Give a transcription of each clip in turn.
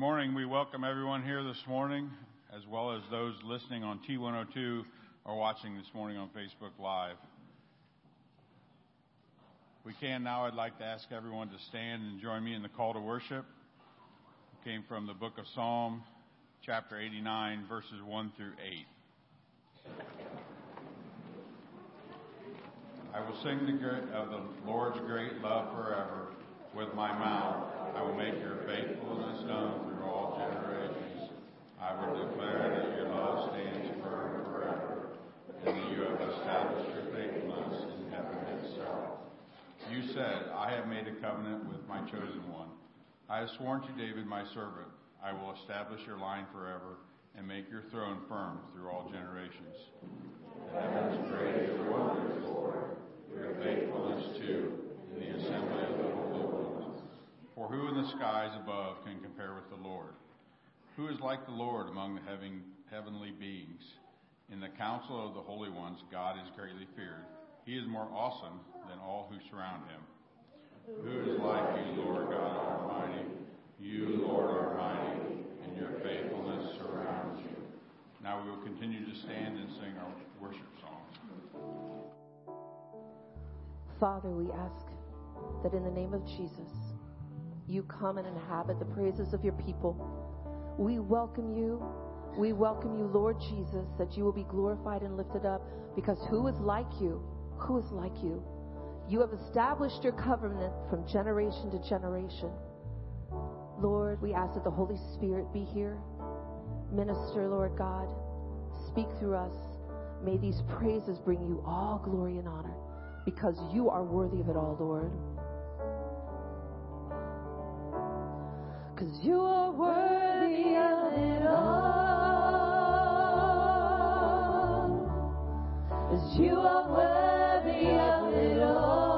Morning. We welcome everyone here this morning, as well as those listening on T102 or watching this morning on Facebook Live. We can now, I'd like to ask everyone to stand and join me in the call to worship. It came from the book of Psalm, chapter 89, verses 1 through 8. I will sing the good of the Lord's great love forever. With my mouth, I will make your faithfulness known. I will declare that your love stands firm forever, and that you have established your faithfulness in heaven itself. You said, I have made a covenant with my chosen one. I have sworn to David my servant, I will establish your line forever and make your throne firm through all generations. The heavens praise your wonders, Lord, your faithfulness too, in the assembly of the holy ones. For who in the skies above can compare with the Lord? Who is like the Lord among the heaven, heavenly beings? In the council of the holy ones, God is greatly feared. He is more awesome than all who surround him. Who is like you, Lord God Almighty? You, Lord, are mighty, and your faithfulness surrounds you. Now we will continue to stand and sing our worship songs. Father, we ask that in the name of Jesus, you come and inhabit the praises of your people. We welcome you. We welcome you, Lord Jesus, that you will be glorified and lifted up because who is like you? Who is like you? You have established your covenant from generation to generation. Lord, we ask that the Holy Spirit be here. Minister, Lord God. Speak through us. May these praises bring you all glory and honor because you are worthy of it all, Lord. Because you are worthy of it all. As you are worthy of it all.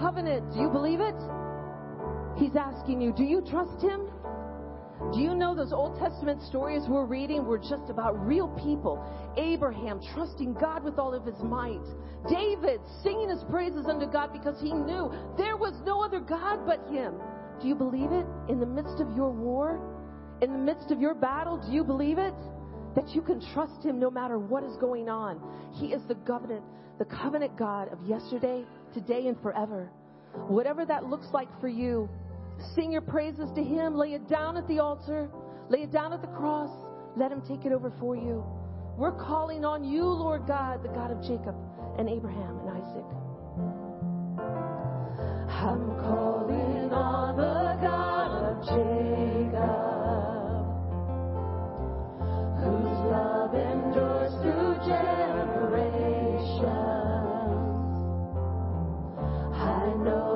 Covenant. Do you believe it? He's asking you, do you trust him? Do you know those Old Testament stories we're reading were just about real people? Abraham trusting God with all of his might. David singing his praises unto God because he knew there was no other God but him. Do you believe it? In the midst of your war? In the midst of your battle? Do you believe it? That you can trust him no matter what is going on. He is the covenant, the covenant God of yesterday, today, and forever. Whatever that looks like for you, Sing your praises to Him. Lay it down at the altar. Lay it down at the cross. Let Him take it over for you. We're calling on you, Lord God, the God of Jacob and Abraham and Isaac. I'm calling on the God of Jacob, whose love endures through generations. I know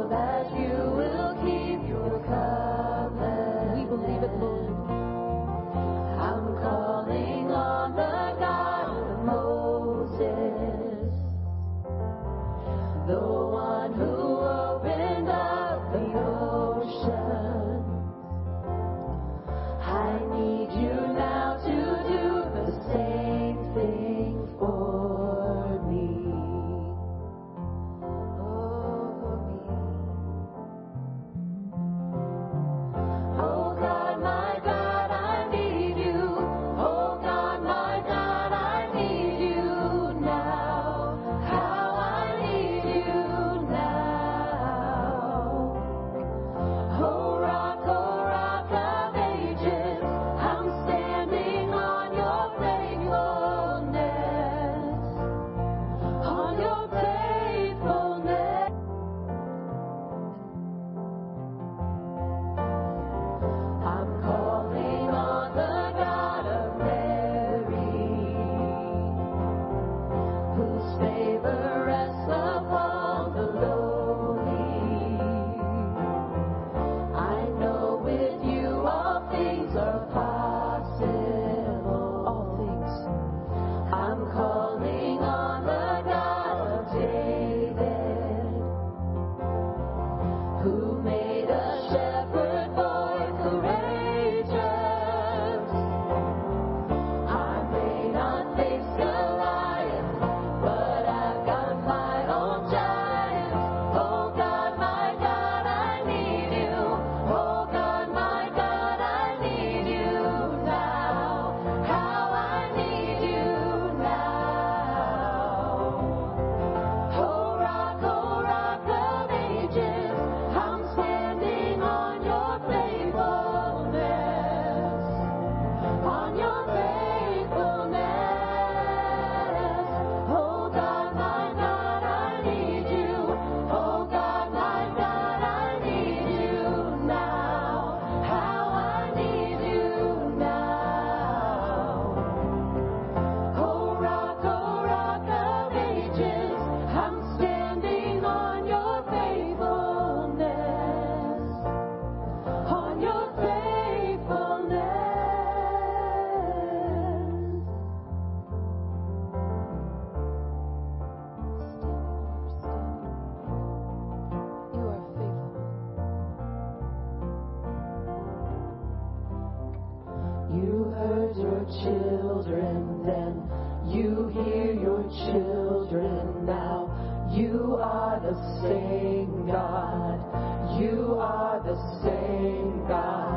God.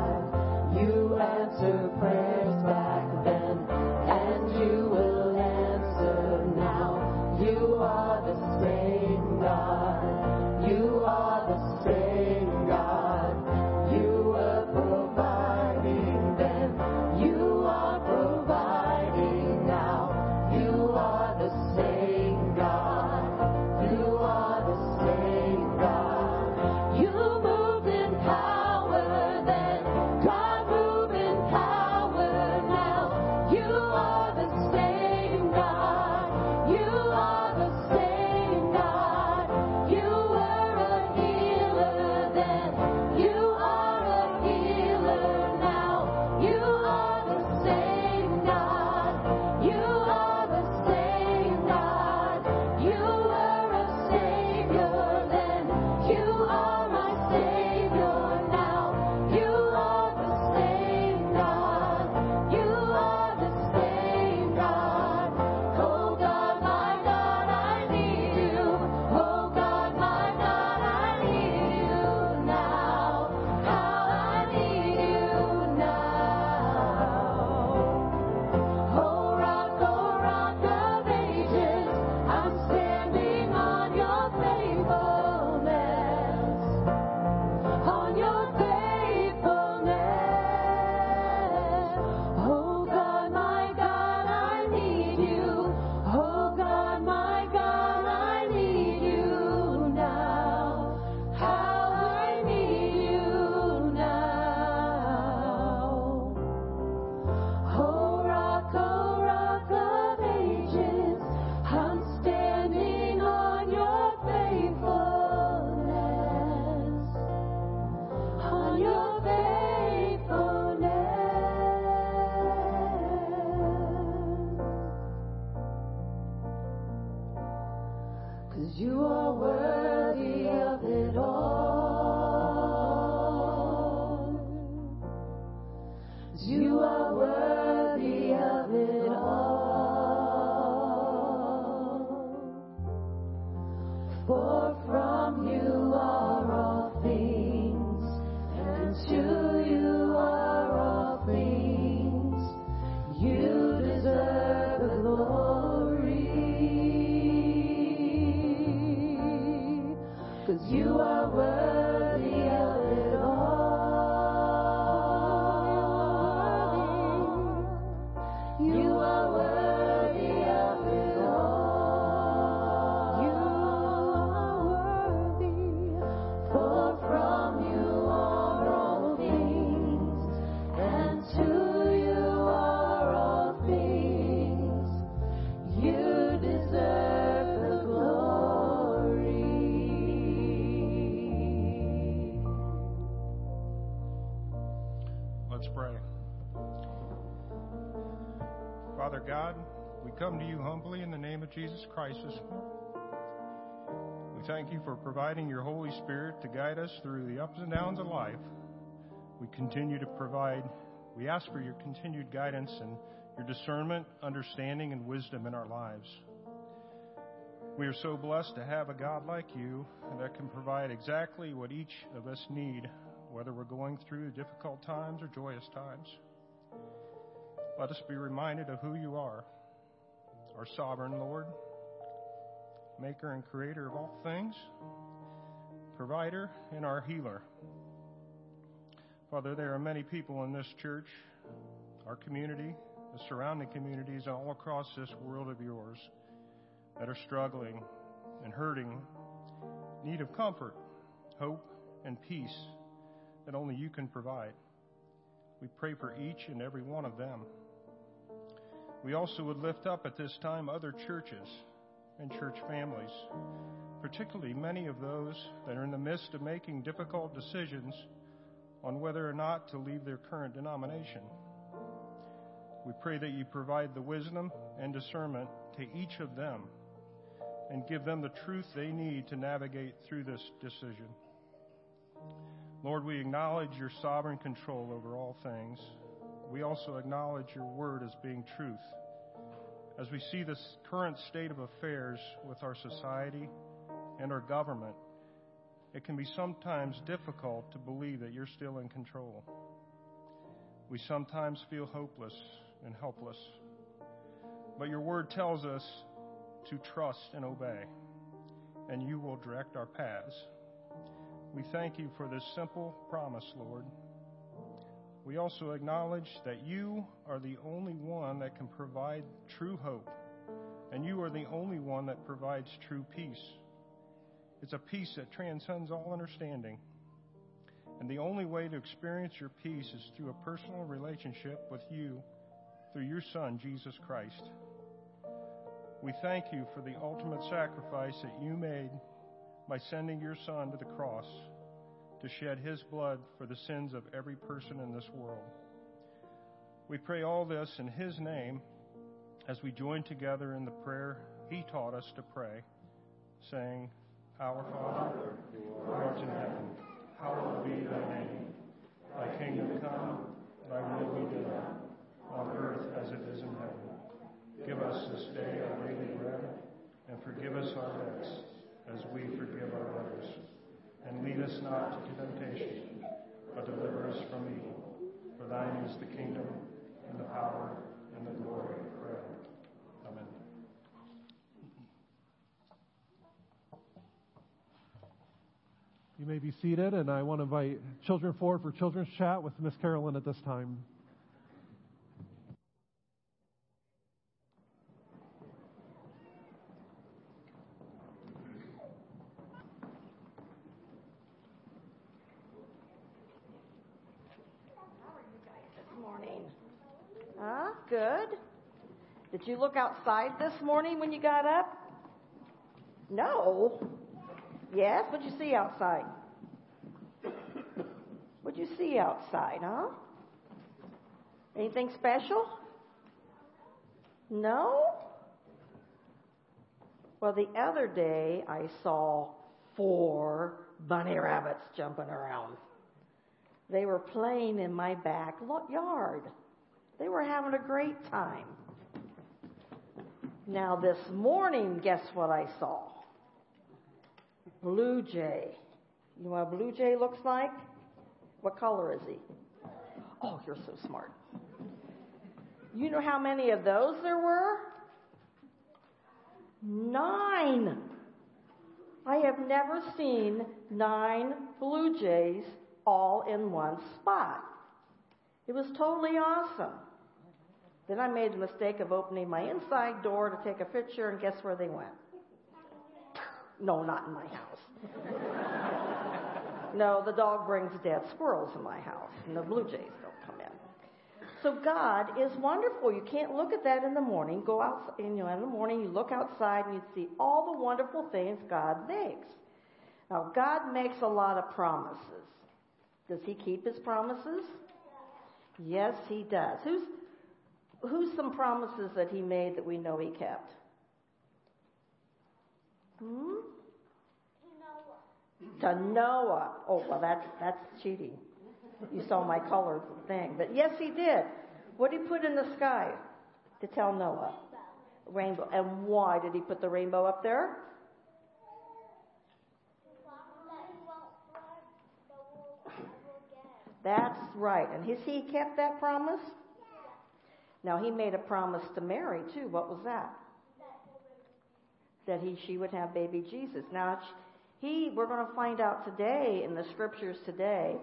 You are come to you humbly in the name of Jesus Christ. We thank you for providing your Holy Spirit to guide us through the ups and downs of life. We continue to provide, we ask for your continued guidance and your discernment, understanding, and wisdom in our lives. We are so blessed to have a God like you that can provide exactly what each of us need, whether we're going through difficult times or joyous times. Let us be reminded of who you are, our sovereign Lord, maker and creator of all things, provider and our healer. Father, there are many people in this church, our community, the surrounding communities, all across this world of yours that are struggling and hurting, need of comfort, hope, and peace that only you can provide. We pray for each and every one of them. We also would lift up at this time other churches and church families, particularly many of those that are in the midst of making difficult decisions on whether or not to leave their current denomination. We pray that you provide the wisdom and discernment to each of them and give them the truth they need to navigate through this decision. Lord, we acknowledge your sovereign control over all things. We also acknowledge your word as being truth. As we see this current state of affairs with our society and our government, it can be sometimes difficult to believe that you're still in control. We sometimes feel hopeless and helpless. But your word tells us to trust and obey, and you will direct our paths. We thank you for this simple promise, Lord. We also acknowledge that you are the only one that can provide true hope, and you are the only one that provides true peace. It's a peace that transcends all understanding. And the only way to experience your peace is through a personal relationship with you through your Son, Jesus Christ. We thank you for the ultimate sacrifice that you made by sending your Son to the cross to shed his blood for the sins of every person in this world. We pray all this in his name as we join together in the prayer he taught us to pray, saying, Our Father, who art in heaven, hallowed be thy name. Thy kingdom come, thy will be done, on earth as it is in heaven. Give us this day our daily bread, and forgive us our debts, as we forgive our debtors. Us not to temptation, but deliver us from evil. For thine is the kingdom, and the power, and the glory forever. Amen. You may be seated, and I want to invite children forward for children's chat with Miss Carolyn at this time. this morning? Huh? Good. Did you look outside this morning when you got up? No. Yes? What'd you see outside? What'd you see outside, huh? Anything special? No? Well, the other day I saw four bunny rabbits jumping around. They were playing in my back yard. They were having a great time. Now, this morning, guess what I saw? Blue jay. You know what a blue jay looks like? What color is he? Oh, you're so smart. You know how many of those there were? Nine. I have never seen nine blue jays all in one spot. It was totally awesome. Then I made the mistake of opening my inside door to take a picture, and guess where they went? No, not in my house. no, the dog brings dead squirrels in my house, and the blue jays don't come in. So God is wonderful. You can't look at that in the morning. Go out, you know, in the morning you look outside and you see all the wonderful things God makes. Now, God makes a lot of promises. Does He keep His promises? Yes, He does. Who's who's some promises that He made that we know He kept? Hmm? To Noah. Oh, well, that's that's cheating. You saw my colored thing, but yes, He did. What did He put in the sky to tell Noah? Rainbow. And why did He put the rainbow up there? That's right. And has he kept that promise? Now he made a promise to Mary too. What was that? That he she would have baby Jesus. Now he we're going to find out today in the scriptures today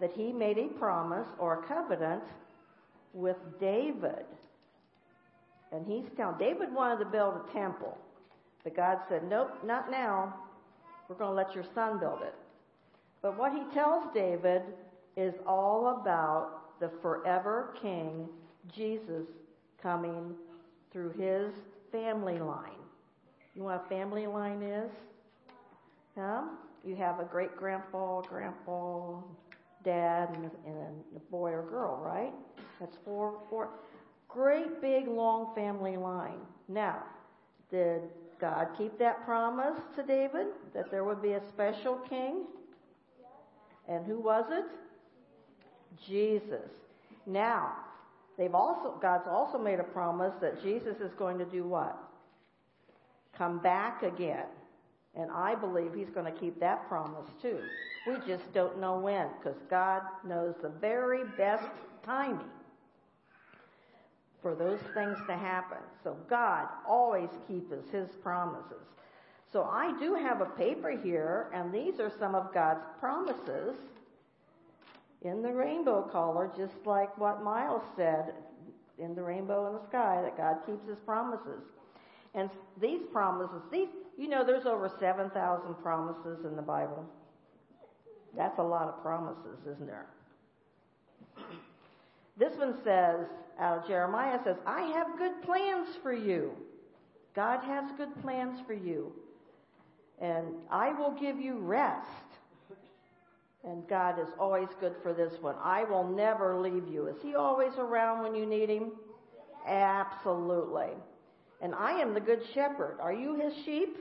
that he made a promise or a covenant with David. And he's telling David wanted to build a temple. But God said, Nope, not now. We're going to let your son build it. But what he tells David is all about the forever king, Jesus, coming through his family line. You know what a family line is? Huh? You have a great grandpa, grandpa, dad, and, and a boy or girl, right? That's four, four. Great big long family line. Now, did God keep that promise to David that there would be a special king? And who was it? Jesus. Now, they've also God's also made a promise that Jesus is going to do what? Come back again. And I believe he's going to keep that promise too. We just don't know when because God knows the very best timing for those things to happen. So God always keeps his promises. So I do have a paper here, and these are some of God's promises in the rainbow color, just like what Miles said in the rainbow in the sky, that God keeps his promises. And these promises, these, you know, there's over 7,000 promises in the Bible. That's a lot of promises, isn't there? This one says, Jeremiah says, I have good plans for you. God has good plans for you. And I will give you rest. And God is always good for this one. I will never leave you. Is He always around when you need Him? Absolutely. And I am the good shepherd. Are you His sheep?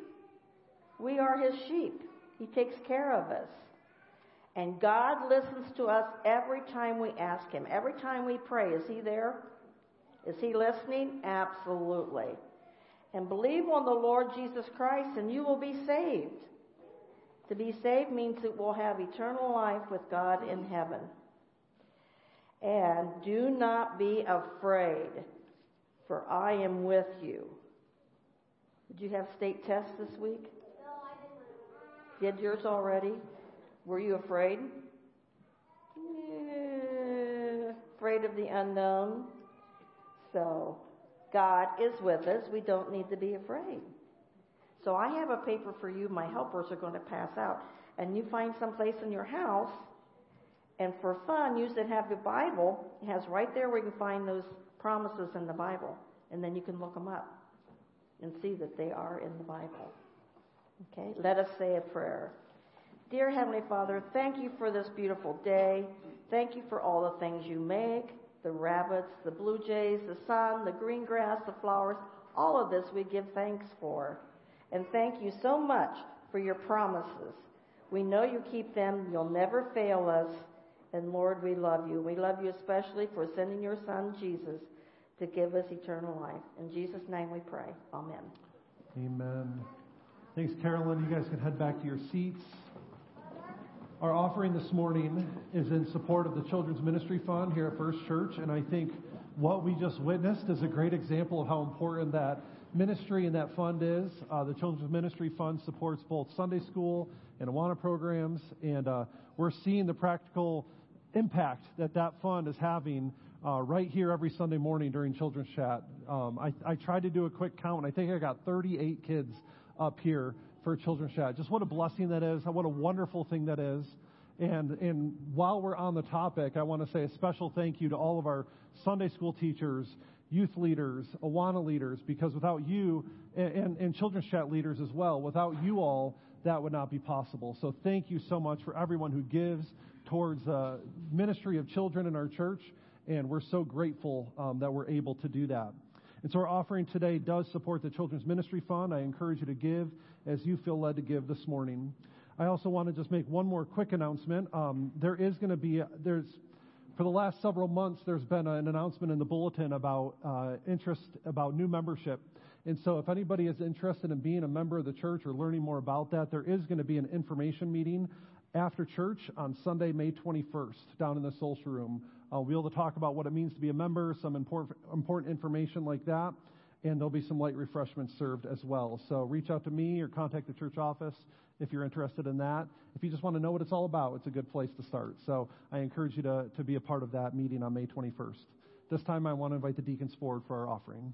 We are His sheep. He takes care of us. And God listens to us every time we ask Him. Every time we pray, is He there? Is He listening? Absolutely. And believe on the Lord Jesus Christ and you will be saved. To be saved means that we'll have eternal life with God in heaven. And do not be afraid, for I am with you. Did you have state tests this week? No, I didn't. Did yours already? Were you afraid? Yeah, afraid of the unknown. So, God is with us. We don't need to be afraid. So I have a paper for you. My helpers are going to pass out. And you find some place in your house, and for fun, use it. Have the Bible. It has right there where you can find those promises in the Bible, and then you can look them up and see that they are in the Bible. Okay, let us say a prayer. Dear Heavenly Father, thank you for this beautiful day. Thank you for all the things you make the rabbits, the blue jays, the sun, the green grass, the flowers. All of this we give thanks for. And thank you so much for your promises. We know you keep them. You'll never fail us. And Lord, we love you. We love you especially for sending your son, Jesus, to give us eternal life. In Jesus' name we pray. Amen. Amen. Thanks, Carolyn. You guys can head back to your seats. Our offering this morning is in support of the Children's Ministry Fund here at First Church, and I think what we just witnessed is a great example of how important that ministry and that fund is. Uh, the Children's Ministry Fund supports both Sunday school and Awana programs, and uh, we're seeing the practical impact that that fund is having uh, right here every Sunday morning during Children's Chat. Um, I, I tried to do a quick count, and I think I got 38 kids up here for Children's Chat. Just what a blessing that is. What a wonderful thing that is. And, and while we're on the topic, I want to say a special thank you to all of our Sunday school teachers, youth leaders, Awana leaders, because without you, and, and, Children's Chat leaders as well, without you all, that would not be possible. So thank you so much for everyone who gives towards uh, ministry of children in our church, and we're so grateful um, that we're able to do that. And so our offering today does support the Children's Ministry Fund. I encourage you to give as you feel led to give this morning. I also want to just make one more quick announcement. Um, there is going to be, there's, for the last several months, there's been an announcement in the bulletin about uh, interest, about new membership. And so if anybody is interested in being a member of the church or learning more about that, there is going to be an information meeting after church on Sunday, May 21st, down in the social room. Uh, we'll be able to talk about what it means to be a member, some important, important information like that, and there'll be some light refreshments served as well. So reach out to me or contact the church office if you're interested in that. If you just want to know what it's all about, it's a good place to start. So I encourage you to, to be a part of that meeting on May 21st. This time I want to invite the deacons forward for our offering.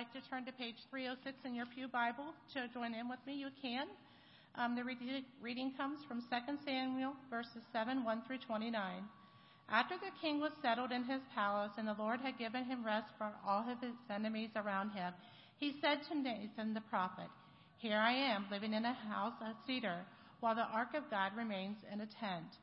Like to turn to page 306 in your Pew Bible to join in with me, you can. Um, the reading, comes from 2 Samuel verses 7 1 through 29. After the king was settled in his palace and the Lord had given him rest from all of his enemies around him, he said to Nathan the prophet, Here I am, living in a house of cedar, while the ark of God remains in a tent.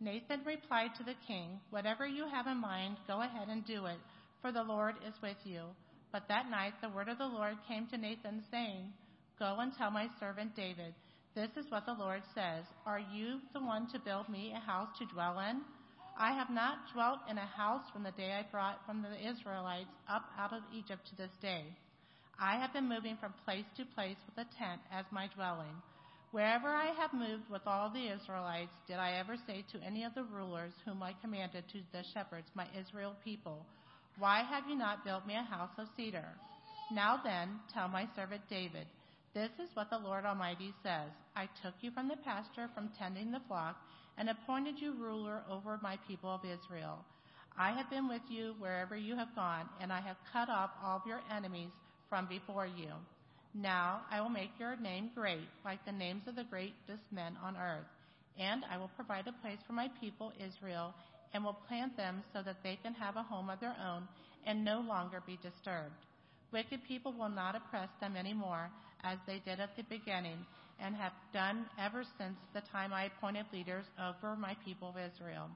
Nathan replied to the king, Whatever you have in mind, go ahead and do it, for the Lord is with you. But that night the word of the Lord came to Nathan, saying, Go and tell my servant David, This is what the Lord says Are you the one to build me a house to dwell in? I have not dwelt in a house from the day I brought from the Israelites up out of Egypt to this day. I have been moving from place to place with a tent as my dwelling. Wherever I have moved with all the Israelites, did I ever say to any of the rulers whom I commanded to the shepherds, my Israel people, Why have you not built me a house of cedar? Now then, tell my servant David, This is what the Lord Almighty says I took you from the pasture, from tending the flock, and appointed you ruler over my people of Israel. I have been with you wherever you have gone, and I have cut off all of your enemies from before you. Now I will make your name great, like the names of the greatest men on earth. And I will provide a place for my people Israel, and will plant them so that they can have a home of their own and no longer be disturbed. Wicked people will not oppress them anymore, as they did at the beginning, and have done ever since the time I appointed leaders over my people of Israel.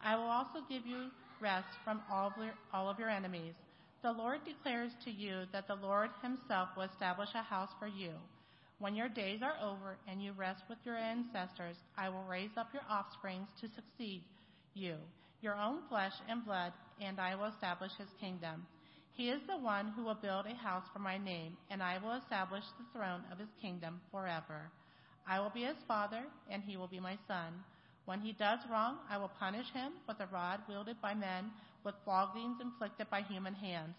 I will also give you rest from all of your, all of your enemies. The Lord declares to you that the Lord Himself will establish a house for you. When your days are over and you rest with your ancestors, I will raise up your offsprings to succeed you, your own flesh and blood, and I will establish His kingdom. He is the one who will build a house for my name, and I will establish the throne of his kingdom forever. I will be his father, and he will be my son. When he does wrong, I will punish him with a rod wielded by men, with floggings inflicted by human hands.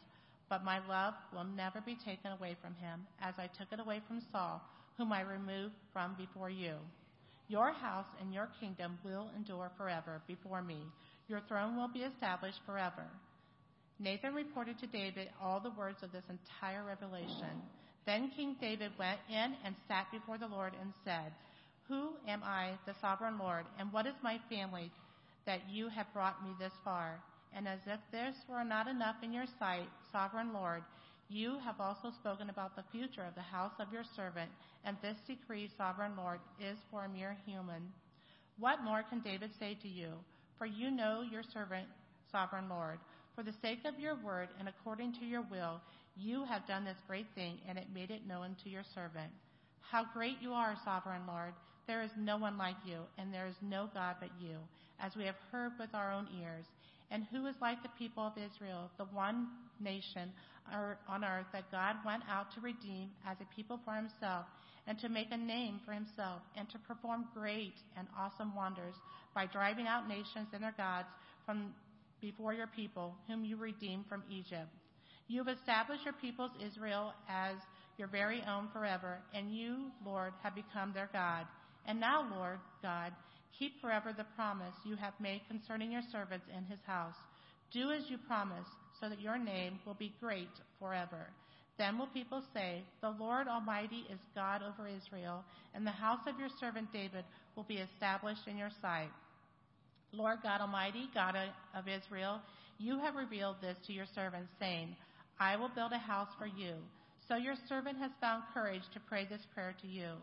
But my love will never be taken away from him, as I took it away from Saul, whom I removed from before you. Your house and your kingdom will endure forever before me. Your throne will be established forever. Nathan reported to David all the words of this entire revelation. Then King David went in and sat before the Lord and said, Who am I, the sovereign Lord, and what is my family that you have brought me this far? And as if this were not enough in your sight, sovereign Lord, you have also spoken about the future of the house of your servant, and this decree, sovereign Lord, is for a mere human. What more can David say to you? For you know your servant, sovereign Lord. For the sake of your word and according to your will, you have done this great thing, and it made it known to your servant. How great you are, sovereign Lord! There is no one like you, and there is no God but you, as we have heard with our own ears. And who is like the people of Israel, the one nation on earth that God went out to redeem as a people for himself, and to make a name for himself, and to perform great and awesome wonders by driving out nations and their gods from before your people, whom you redeemed from Egypt. You have established your peoples Israel as your very own forever, and you, Lord, have become their God. And now, Lord God, keep forever the promise you have made concerning your servants in his house. Do as you promised, so that your name will be great forever. Then will people say, The Lord Almighty is God over Israel, and the house of your servant David will be established in your sight. Lord God Almighty, God of Israel, you have revealed this to your servant, saying, I will build a house for you. So your servant has found courage to pray this prayer to you.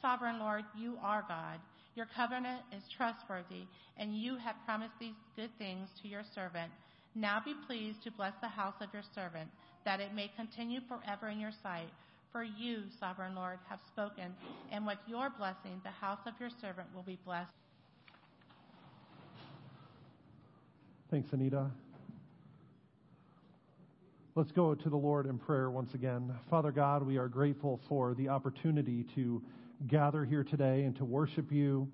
Sovereign Lord, you are God. Your covenant is trustworthy, and you have promised these good things to your servant. Now be pleased to bless the house of your servant, that it may continue forever in your sight. For you, sovereign Lord, have spoken, and with your blessing, the house of your servant will be blessed. Thanks, Anita. Let's go to the Lord in prayer once again. Father God, we are grateful for the opportunity to gather here today and to worship you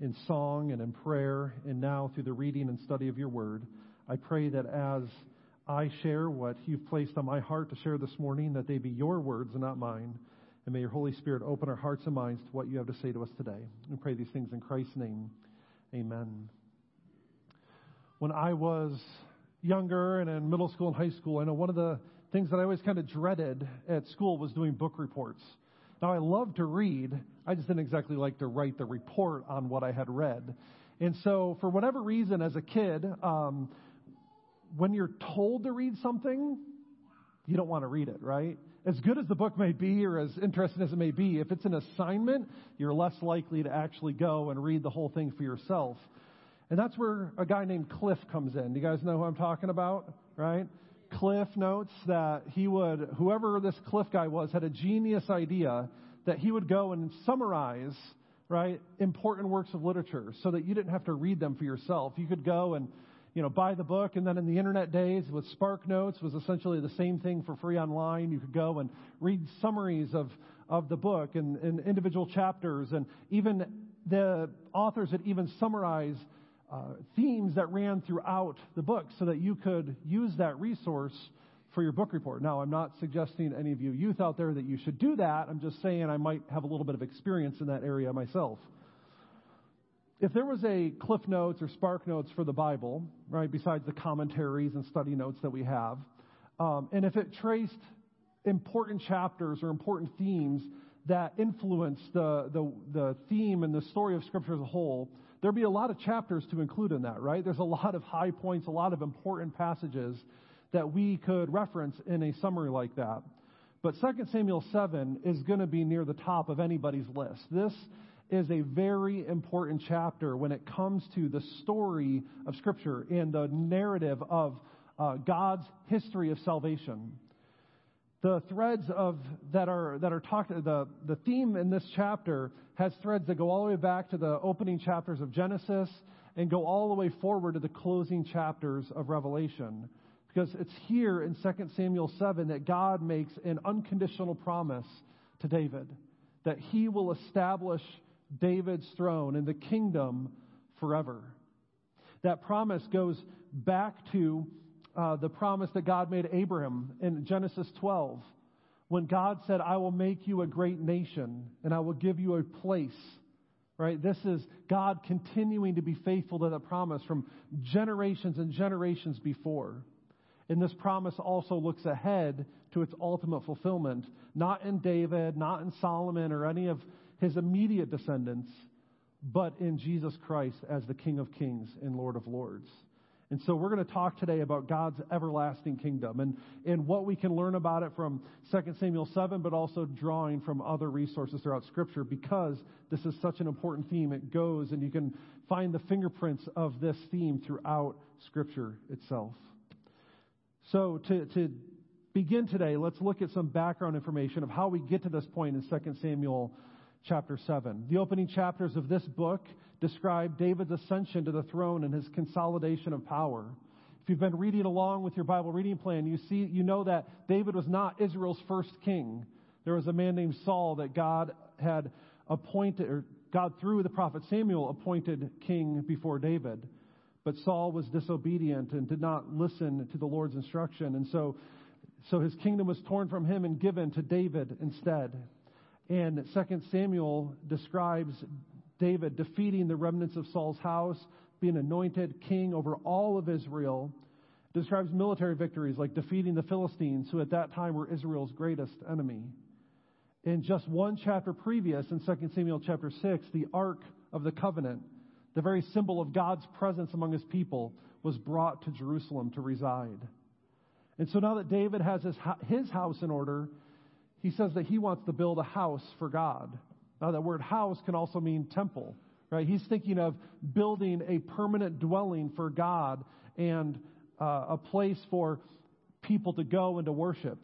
in song and in prayer, and now through the reading and study of your word. I pray that as I share what you've placed on my heart to share this morning, that they be your words and not mine. And may your Holy Spirit open our hearts and minds to what you have to say to us today. We pray these things in Christ's name. Amen when I was younger and in middle school and high school, I know one of the things that I always kind of dreaded at school was doing book reports. Now, I love to read. I just didn't exactly like to write the report on what I had read. And so, for whatever reason, as a kid, um, when you're told to read something, you don't want to read it, right? As good as the book may be or as interesting as it may be, if it's an assignment, you're less likely to actually go and read the whole thing for yourself. And that's where a guy named Cliff comes in. Do you guys know who I'm talking about? Right? Cliff notes that he would, whoever this Cliff guy was, had a genius idea that he would go and summarize, right, important works of literature so that you didn't have to read them for yourself. You could go and, you know, buy the book, and then in the internet days with Spark Notes was essentially the same thing for free online. You could go and read summaries of, of the book and, and individual chapters, and even the authors had even summarized uh, themes that ran throughout the book so that you could use that resource for your book report. Now, I'm not suggesting any of you youth out there that you should do that. I'm just saying I might have a little bit of experience in that area myself. If there was a Cliff Notes or Spark Notes for the Bible, right, besides the commentaries and study notes that we have, um, and if it traced important chapters or important themes that influence the, the, the theme and the story of Scripture as a whole, there'd be a lot of chapters to include in that, right? There's a lot of high points, a lot of important passages that we could reference in a summary like that. But 2 Samuel 7 is going to be near the top of anybody's list. This is a very important chapter when it comes to the story of Scripture and the narrative of uh, God's history of salvation. The threads of that are that are talked the the theme in this chapter has threads that go all the way back to the opening chapters of Genesis and go all the way forward to the closing chapters of Revelation. Because it's here in 2 Samuel 7 that God makes an unconditional promise to David that he will establish David's throne and the kingdom forever. That promise goes back to uh, the promise that God made Abraham in Genesis 12 when God said, I will make you a great nation and I will give you a place. Right? This is God continuing to be faithful to the promise from generations and generations before. And this promise also looks ahead to its ultimate fulfillment, not in David, not in Solomon or any of his immediate descendants, but in Jesus Christ as the King of Kings and Lord of Lords. And so we're going to talk today about God's everlasting kingdom and, and what we can learn about it from 2 Samuel 7, but also drawing from other resources throughout Scripture because this is such an important theme. It goes and you can find the fingerprints of this theme throughout Scripture itself. So to, to begin today, let's look at some background information of how we get to this point in 2 Samuel chapter 7. The opening chapters of this book describe David's ascension to the throne and his consolidation of power. If you've been reading along with your Bible reading plan, you see you know that David was not Israel's first king. There was a man named Saul that God had appointed or God through the prophet Samuel appointed king before David. But Saul was disobedient and did not listen to the Lord's instruction and so so his kingdom was torn from him and given to David instead. And 2 Samuel describes David defeating the remnants of Saul's house, being anointed king over all of Israel. Describes military victories like defeating the Philistines, who at that time were Israel's greatest enemy. In just one chapter previous, in 2 Samuel chapter 6, the Ark of the Covenant, the very symbol of God's presence among his people, was brought to Jerusalem to reside. And so now that David has his, his house in order, he says that he wants to build a house for God. Now, that word house can also mean temple, right? He's thinking of building a permanent dwelling for God and uh, a place for people to go and to worship.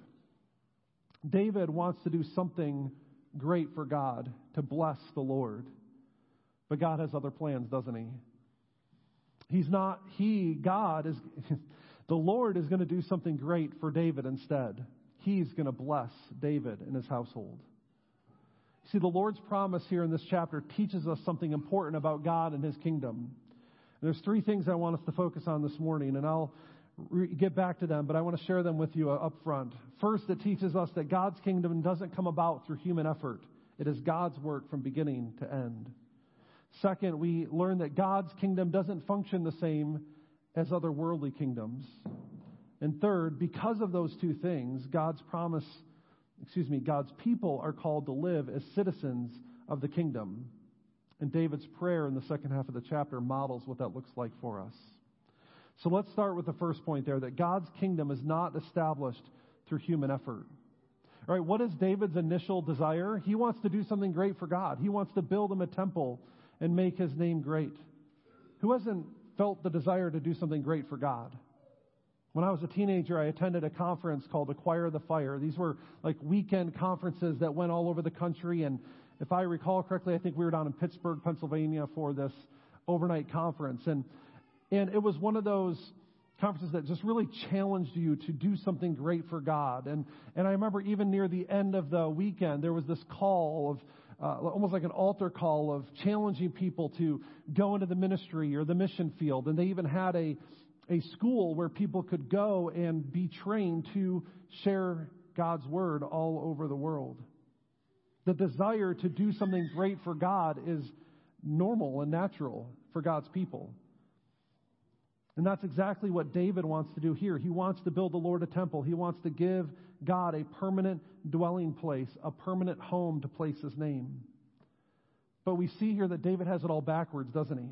David wants to do something great for God, to bless the Lord. But God has other plans, doesn't he? He's not, he, God, is, the Lord is going to do something great for David instead he's going to bless David and his household. See, the Lord's promise here in this chapter teaches us something important about God and his kingdom. And there's three things I want us to focus on this morning, and I'll re- get back to them, but I want to share them with you uh, up front. First, it teaches us that God's kingdom doesn't come about through human effort. It is God's work from beginning to end. Second, we learn that God's kingdom doesn't function the same as other worldly kingdoms. And third, because of those two things, God's promise, excuse me, God's people are called to live as citizens of the kingdom. And David's prayer in the second half of the chapter models what that looks like for us. So let's start with the first point there that God's kingdom is not established through human effort. All right, what is David's initial desire? He wants to do something great for God. He wants to build him a temple and make his name great. Who hasn't felt the desire to do something great for God? When I was a teenager, I attended a conference called Acquire the Fire. These were like weekend conferences that went all over the country. And if I recall correctly, I think we were down in Pittsburgh, Pennsylvania for this overnight conference. And, and it was one of those conferences that just really challenged you to do something great for God. And, and I remember even near the end of the weekend, there was this call of, uh, almost like an altar call of challenging people to go into the ministry or the mission field. And they even had a, a school where people could go and be trained to share God's word all over the world. The desire to do something great for God is normal and natural for God's people. And that's exactly what David wants to do here. He wants to build the Lord a temple. He wants to give God a permanent dwelling place, a permanent home to place his name. But we see here that David has it all backwards, doesn't he?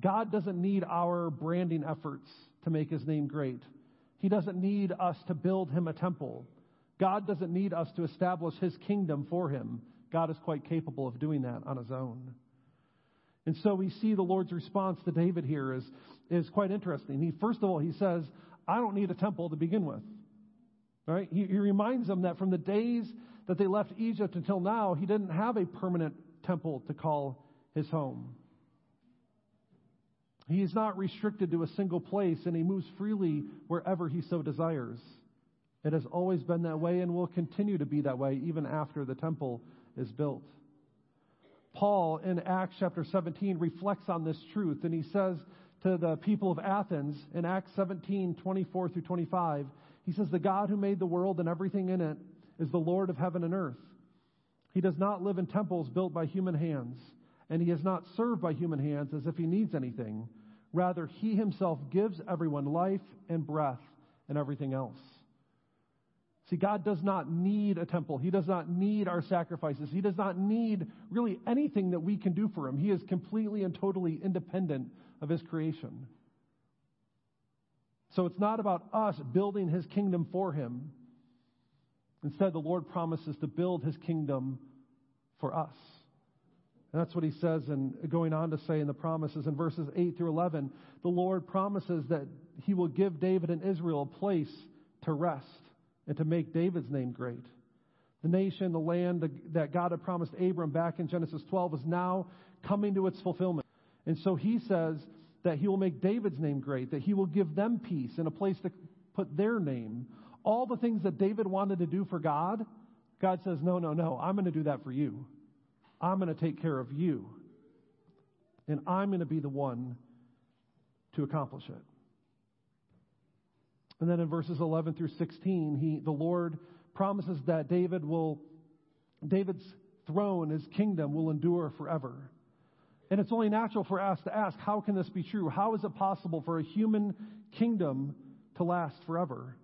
God doesn't need our branding efforts to make his name great. He doesn't need us to build him a temple. God doesn't need us to establish his kingdom for him. God is quite capable of doing that on his own. And so we see the Lord's response to David here is, is quite interesting. He, first of all, he says, I don't need a temple to begin with. Right? He, he reminds them that from the days that they left Egypt until now, he didn't have a permanent temple to call his home. He is not restricted to a single place and he moves freely wherever he so desires. It has always been that way and will continue to be that way even after the temple is built. Paul in Acts chapter 17 reflects on this truth and he says to the people of Athens in Acts 17 24 through 25, he says, The God who made the world and everything in it is the Lord of heaven and earth. He does not live in temples built by human hands, and he is not served by human hands as if he needs anything. Rather, he himself gives everyone life and breath and everything else. See, God does not need a temple. He does not need our sacrifices. He does not need really anything that we can do for Him. He is completely and totally independent of His creation. So it's not about us building His kingdom for Him. Instead, the Lord promises to build His kingdom for us. And that's what He says, and going on to say in the promises in verses 8 through 11, the Lord promises that He will give David and Israel a place to rest and to make David's name great. The nation, the land that God had promised Abram back in Genesis 12 is now coming to its fulfillment. And so he says that he will make David's name great, that he will give them peace and a place to put their name. All the things that David wanted to do for God, God says, No, no, no, I'm going to do that for you. I'm going to take care of you. And I'm going to be the one to accomplish it. And then in verses 11 through 16, he, the Lord promises that David will, David's throne, his kingdom will endure forever. And it's only natural for us to ask, how can this be true? How is it possible for a human kingdom to last forever?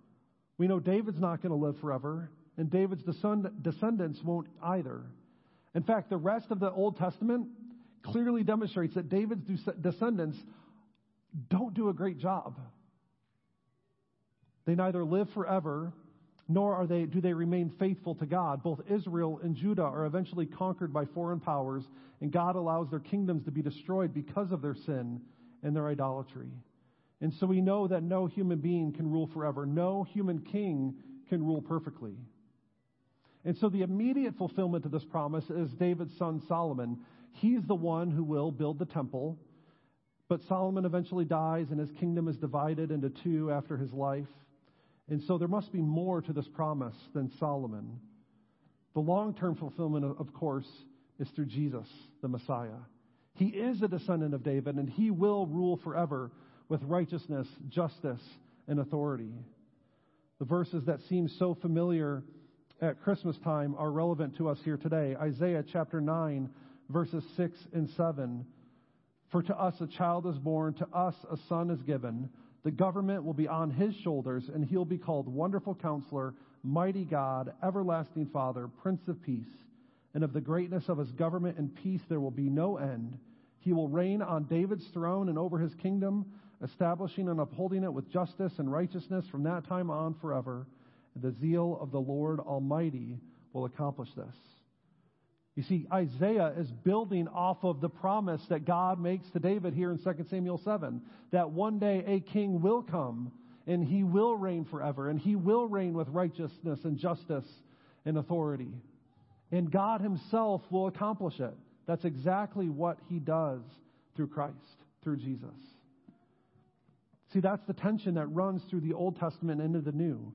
We know David's not going to live forever, and David's descendants won't either. In fact, the rest of the Old Testament clearly demonstrates that David's descendants don't do a great job. They neither live forever, nor are they, do they remain faithful to God. Both Israel and Judah are eventually conquered by foreign powers, and God allows their kingdoms to be destroyed because of their sin and their idolatry. And so we know that no human being can rule forever. No human king can rule perfectly. And so the immediate fulfillment of this promise is David's son Solomon. He's the one who will build the temple. But Solomon eventually dies, and his kingdom is divided into two after his life. And so there must be more to this promise than Solomon. The long term fulfillment, of course, is through Jesus, the Messiah. He is a descendant of David, and he will rule forever with righteousness, justice, and authority. The verses that seem so familiar at Christmas time are relevant to us here today. Isaiah chapter 9, verses 6 and 7. For to us a child is born, to us a son is given The government will be on his shoulders, and he'll be called Wonderful Counselor, Mighty God, Everlasting Father, Prince of Peace. And of the greatness of his government and peace there will be no end. He will reign on David's throne and over his kingdom, establishing and upholding it with justice and righteousness from that time on forever. The zeal of the Lord Almighty will accomplish this. You see, Isaiah is building off of the promise that God makes to David here in 2 Samuel 7 that one day a king will come and he will reign forever and he will reign with righteousness and justice and authority. And God himself will accomplish it. That's exactly what he does through Christ, through Jesus. See, that's the tension that runs through the Old Testament into the New.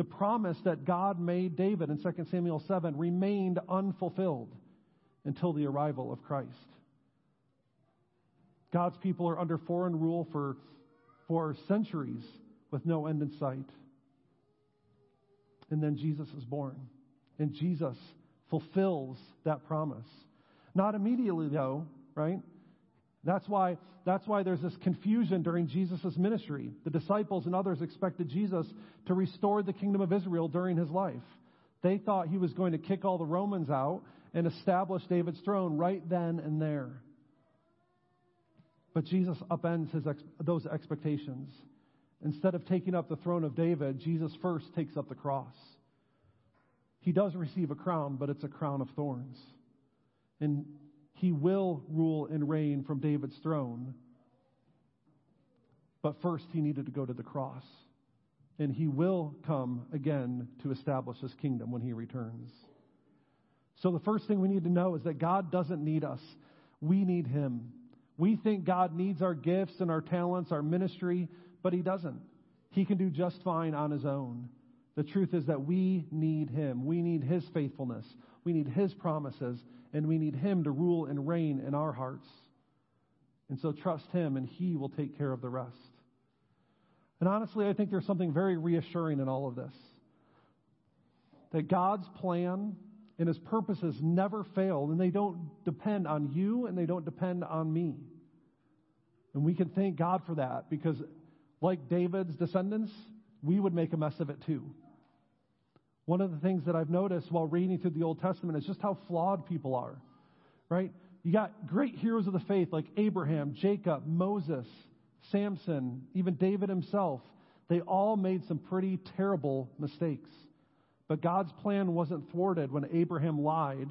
The promise that God made David in 2 Samuel 7 remained unfulfilled until the arrival of Christ. God's people are under foreign rule for, for centuries with no end in sight. And then Jesus is born. And Jesus fulfills that promise. Not immediately, though, right? That's why, that's why there's this confusion during Jesus' ministry. The disciples and others expected Jesus to restore the kingdom of Israel during his life. They thought he was going to kick all the Romans out and establish David's throne right then and there. But Jesus upends his ex- those expectations. Instead of taking up the throne of David, Jesus first takes up the cross. He does receive a crown, but it's a crown of thorns. And he will rule and reign from David's throne. But first, he needed to go to the cross. And he will come again to establish his kingdom when he returns. So, the first thing we need to know is that God doesn't need us, we need him. We think God needs our gifts and our talents, our ministry, but he doesn't. He can do just fine on his own. The truth is that we need him. We need his faithfulness. We need his promises, and we need him to rule and reign in our hearts. And so trust him, and he will take care of the rest. And honestly, I think there's something very reassuring in all of this. That God's plan and his purposes never fail, and they don't depend on you and they don't depend on me. And we can thank God for that because, like David's descendants, we would make a mess of it too. One of the things that I've noticed while reading through the Old Testament is just how flawed people are, right? You got great heroes of the faith like Abraham, Jacob, Moses, Samson, even David himself. They all made some pretty terrible mistakes. But God's plan wasn't thwarted when Abraham lied.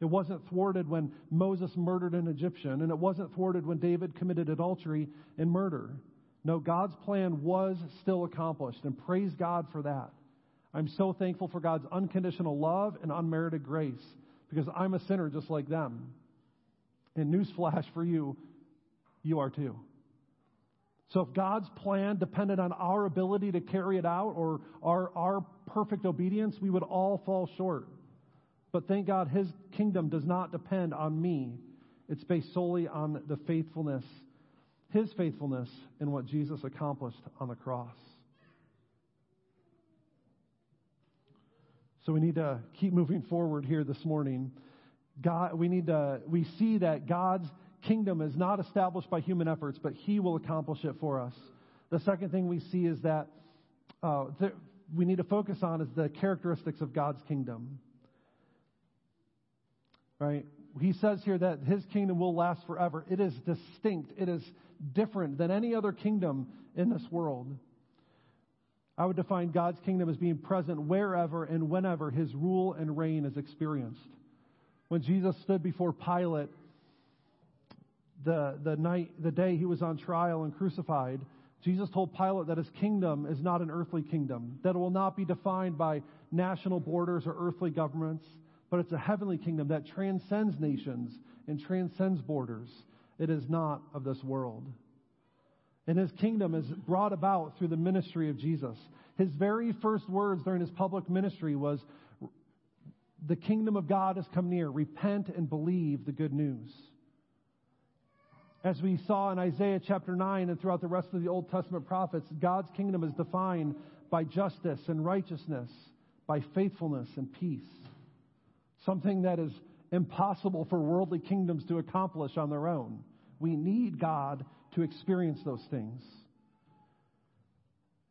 It wasn't thwarted when Moses murdered an Egyptian, and it wasn't thwarted when David committed adultery and murder. No, God's plan was still accomplished, and praise God for that. I'm so thankful for God's unconditional love and unmerited grace because I'm a sinner just like them. And newsflash for you, you are too. So if God's plan depended on our ability to carry it out or our, our perfect obedience, we would all fall short. But thank God his kingdom does not depend on me. It's based solely on the faithfulness, his faithfulness in what Jesus accomplished on the cross. So we need to keep moving forward here this morning. God, we need to, we see that God's kingdom is not established by human efforts, but He will accomplish it for us. The second thing we see is that uh, th- we need to focus on is the characteristics of God's kingdom. Right? He says here that His kingdom will last forever. It is distinct. It is different than any other kingdom in this world. I would define God's kingdom as being present wherever and whenever His rule and reign is experienced. When Jesus stood before Pilate the, the night, the day he was on trial and crucified, Jesus told Pilate that his kingdom is not an earthly kingdom, that it will not be defined by national borders or earthly governments, but it's a heavenly kingdom that transcends nations and transcends borders. It is not of this world. And his kingdom is brought about through the ministry of Jesus. His very first words during his public ministry was, The kingdom of God has come near. Repent and believe the good news. As we saw in Isaiah chapter 9 and throughout the rest of the Old Testament prophets, God's kingdom is defined by justice and righteousness, by faithfulness and peace. Something that is impossible for worldly kingdoms to accomplish on their own. We need God to experience those things.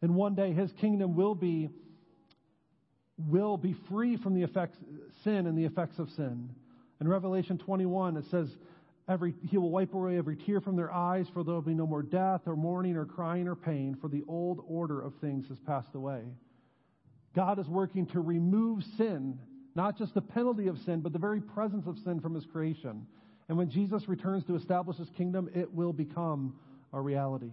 And one day his kingdom will be will be free from the effects sin and the effects of sin. In Revelation 21 it says every he will wipe away every tear from their eyes for there will be no more death or mourning or crying or pain for the old order of things has passed away. God is working to remove sin, not just the penalty of sin, but the very presence of sin from his creation. And when Jesus returns to establish his kingdom, it will become a reality.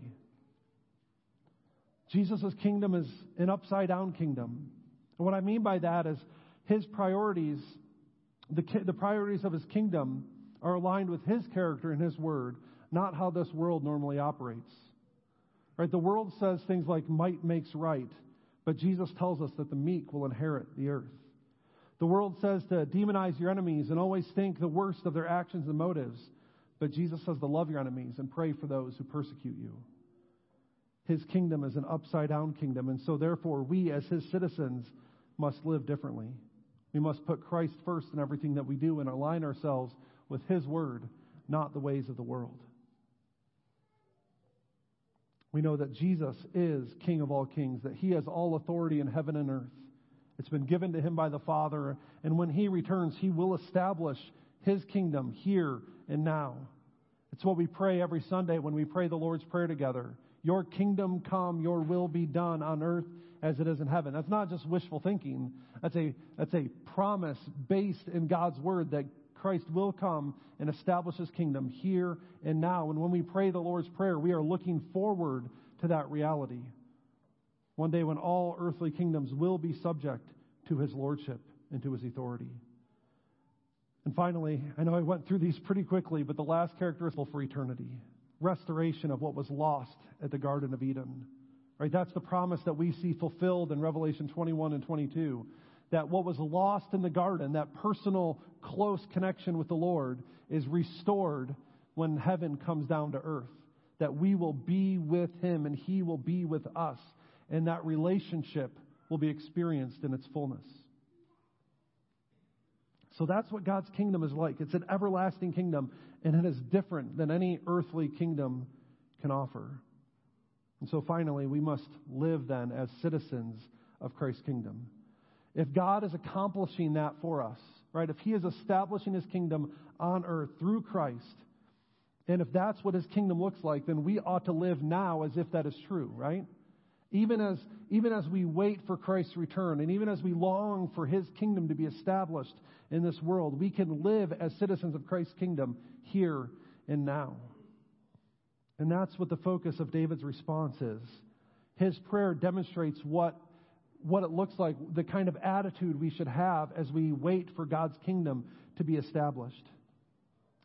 Jesus' kingdom is an upside down kingdom. And what I mean by that is his priorities, the, the priorities of his kingdom, are aligned with his character and his word, not how this world normally operates. Right? The world says things like might makes right, but Jesus tells us that the meek will inherit the earth. The world says to demonize your enemies and always think the worst of their actions and motives, but Jesus says to love your enemies and pray for those who persecute you. His kingdom is an upside down kingdom, and so therefore we as his citizens must live differently. We must put Christ first in everything that we do and align ourselves with his word, not the ways of the world. We know that Jesus is King of all kings, that he has all authority in heaven and earth. It's been given to him by the Father, and when he returns, he will establish his kingdom here and now. It's what we pray every Sunday when we pray the Lord's Prayer together. Your kingdom come, your will be done on earth as it is in heaven. That's not just wishful thinking. That's a, that's a promise based in God's word that Christ will come and establish his kingdom here and now. And when we pray the Lord's Prayer, we are looking forward to that reality. One day when all earthly kingdoms will be subject to his lordship and to his authority. And finally, I know I went through these pretty quickly, but the last characteristic for eternity restoration of what was lost at the Garden of Eden. Right? That's the promise that we see fulfilled in Revelation 21 and 22. That what was lost in the garden, that personal, close connection with the Lord, is restored when heaven comes down to earth. That we will be with Him and He will be with us. And that relationship will be experienced in its fullness. So that's what God's kingdom is like. It's an everlasting kingdom, and it is different than any earthly kingdom can offer. And so finally, we must live then as citizens of Christ's kingdom. If God is accomplishing that for us, right, if He is establishing His kingdom on earth through Christ, and if that's what His kingdom looks like, then we ought to live now as if that is true, right? Even as, even as we wait for Christ's return, and even as we long for His kingdom to be established in this world, we can live as citizens of Christ's kingdom here and now. And that's what the focus of David's response is. His prayer demonstrates what, what it looks like, the kind of attitude we should have as we wait for God's kingdom to be established.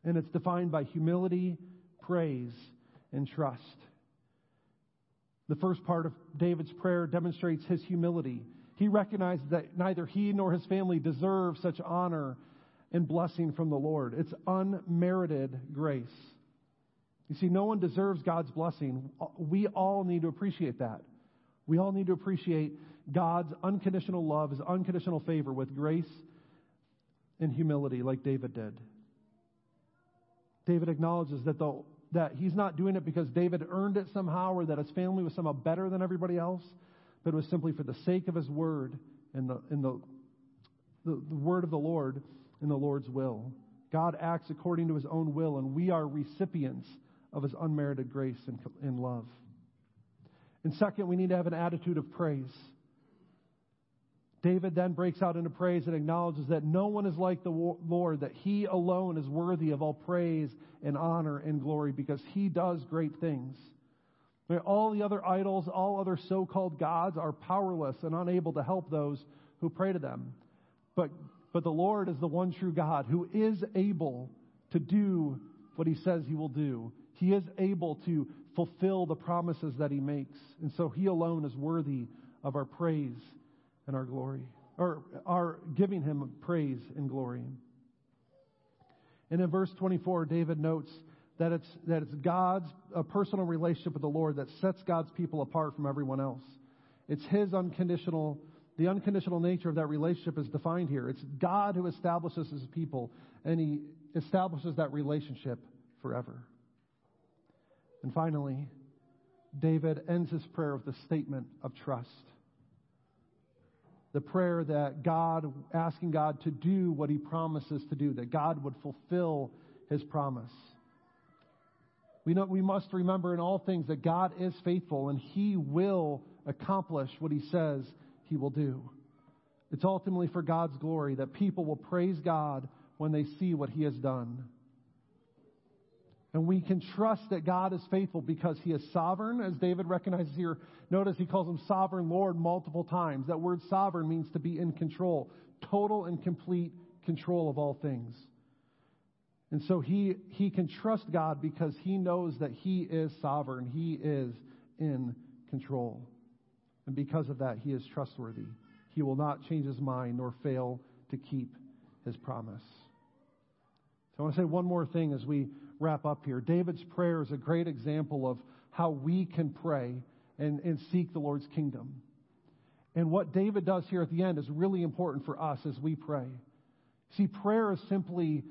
And it's defined by humility, praise, and trust. The first part of David's prayer demonstrates his humility. He recognizes that neither he nor his family deserve such honor and blessing from the Lord. It's unmerited grace. You see, no one deserves God's blessing. We all need to appreciate that. We all need to appreciate God's unconditional love, His unconditional favor with grace and humility, like David did. David acknowledges that, the, that he's not doing it because David earned it somehow or that his family was somehow better than everybody else, but it was simply for the sake of his word and the, and the, the, the word of the Lord and the Lord's will. God acts according to his own will, and we are recipients of his unmerited grace and, and love. And second, we need to have an attitude of praise. David then breaks out into praise and acknowledges that no one is like the Lord, that he alone is worthy of all praise and honor and glory because he does great things. All the other idols, all other so called gods are powerless and unable to help those who pray to them. But, but the Lord is the one true God who is able to do what he says he will do. He is able to fulfill the promises that he makes. And so he alone is worthy of our praise and our glory, or our giving him praise and glory. And in verse 24, David notes that it's, that it's God's a personal relationship with the Lord that sets God's people apart from everyone else. It's his unconditional, the unconditional nature of that relationship is defined here. It's God who establishes his people, and he establishes that relationship forever. And finally, David ends his prayer with a statement of trust. The prayer that God, asking God to do what he promises to do, that God would fulfill his promise. We, know, we must remember in all things that God is faithful and he will accomplish what he says he will do. It's ultimately for God's glory that people will praise God when they see what he has done. And we can trust that God is faithful because he is sovereign, as David recognizes here. Notice he calls him sovereign Lord multiple times. That word sovereign means to be in control, total and complete control of all things. And so he, he can trust God because he knows that he is sovereign, he is in control. And because of that, he is trustworthy. He will not change his mind nor fail to keep his promise. So I want to say one more thing as we wrap up here. David's prayer is a great example of how we can pray and, and seek the Lord's kingdom. And what David does here at the end is really important for us as we pray. See, prayer is simply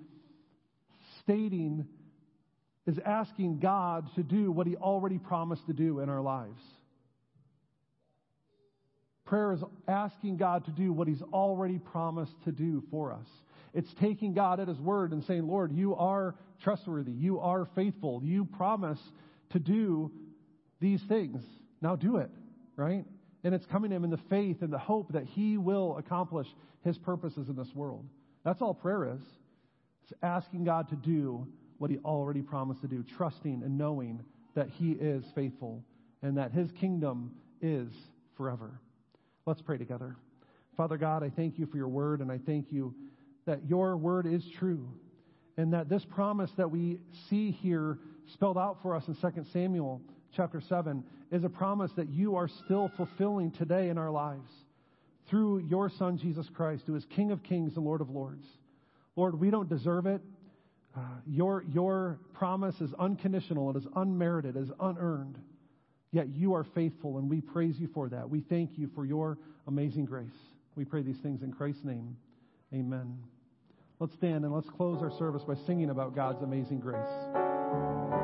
stating, is asking God to do what he already promised to do in our lives. Prayer is asking God to do what He's already promised to do for us. It's taking God at His word and saying, Lord, you are trustworthy. You are faithful. You promise to do these things. Now do it, right? And it's coming to Him in the faith and the hope that He will accomplish His purposes in this world. That's all prayer is. It's asking God to do what He already promised to do, trusting and knowing that He is faithful and that His kingdom is forever. Let's pray together. Father God, I thank you for your word, and I thank you that your word is true, and that this promise that we see here spelled out for us in 2 Samuel chapter 7 is a promise that you are still fulfilling today in our lives through your Son, Jesus Christ, who is King of kings and Lord of lords. Lord, we don't deserve it. Uh, your, your promise is unconditional, it is unmerited, it is unearned. Yet you are faithful, and we praise you for that. We thank you for your amazing grace. We pray these things in Christ's name. Amen. Let's stand and let's close our service by singing about God's amazing grace.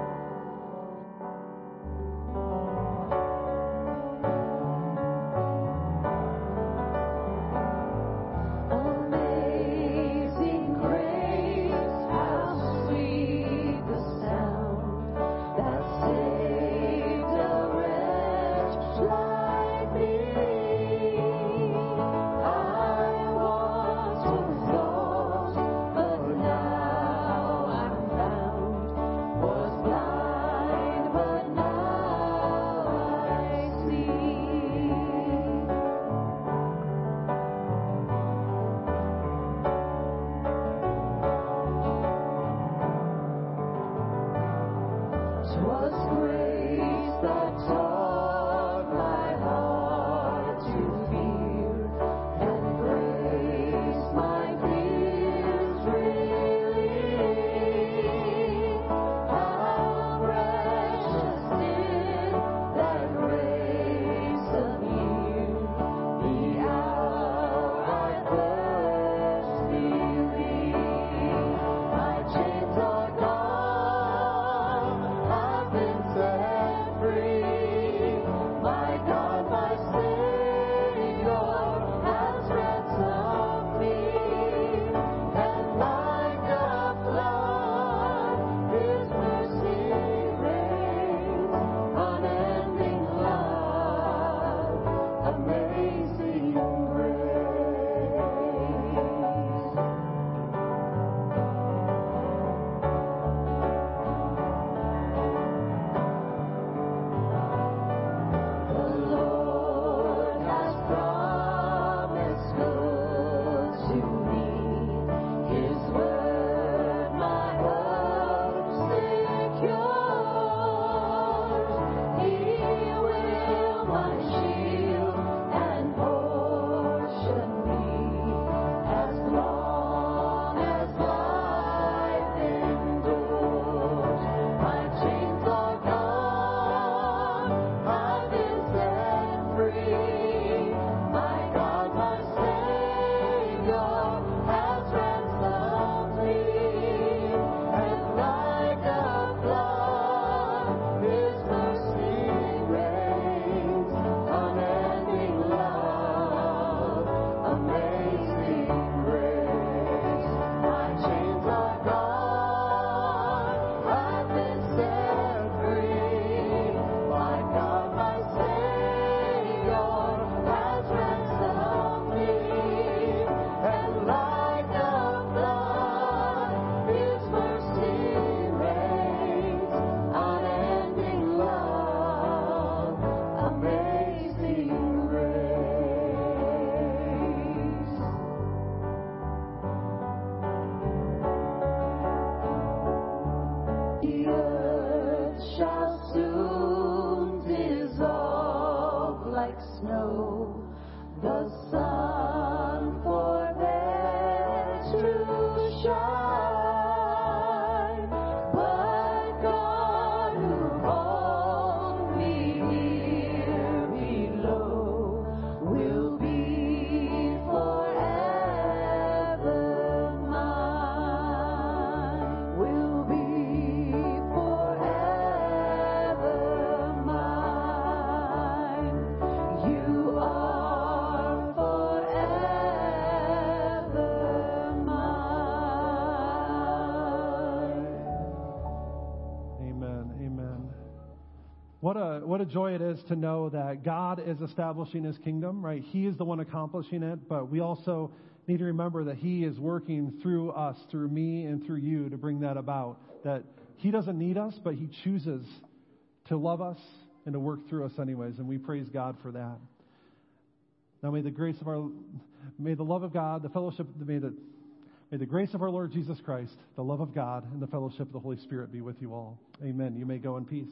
What a, joy it is to know that God is establishing his kingdom, right? He is the one accomplishing it, but we also need to remember that he is working through us, through me, and through you to bring that about. That he doesn't need us, but he chooses to love us and to work through us anyways, and we praise God for that. Now may the grace of our, may the love of God, the fellowship, may the, may the grace of our Lord Jesus Christ, the love of God, and the fellowship of the Holy Spirit be with you all. Amen. You may go in peace.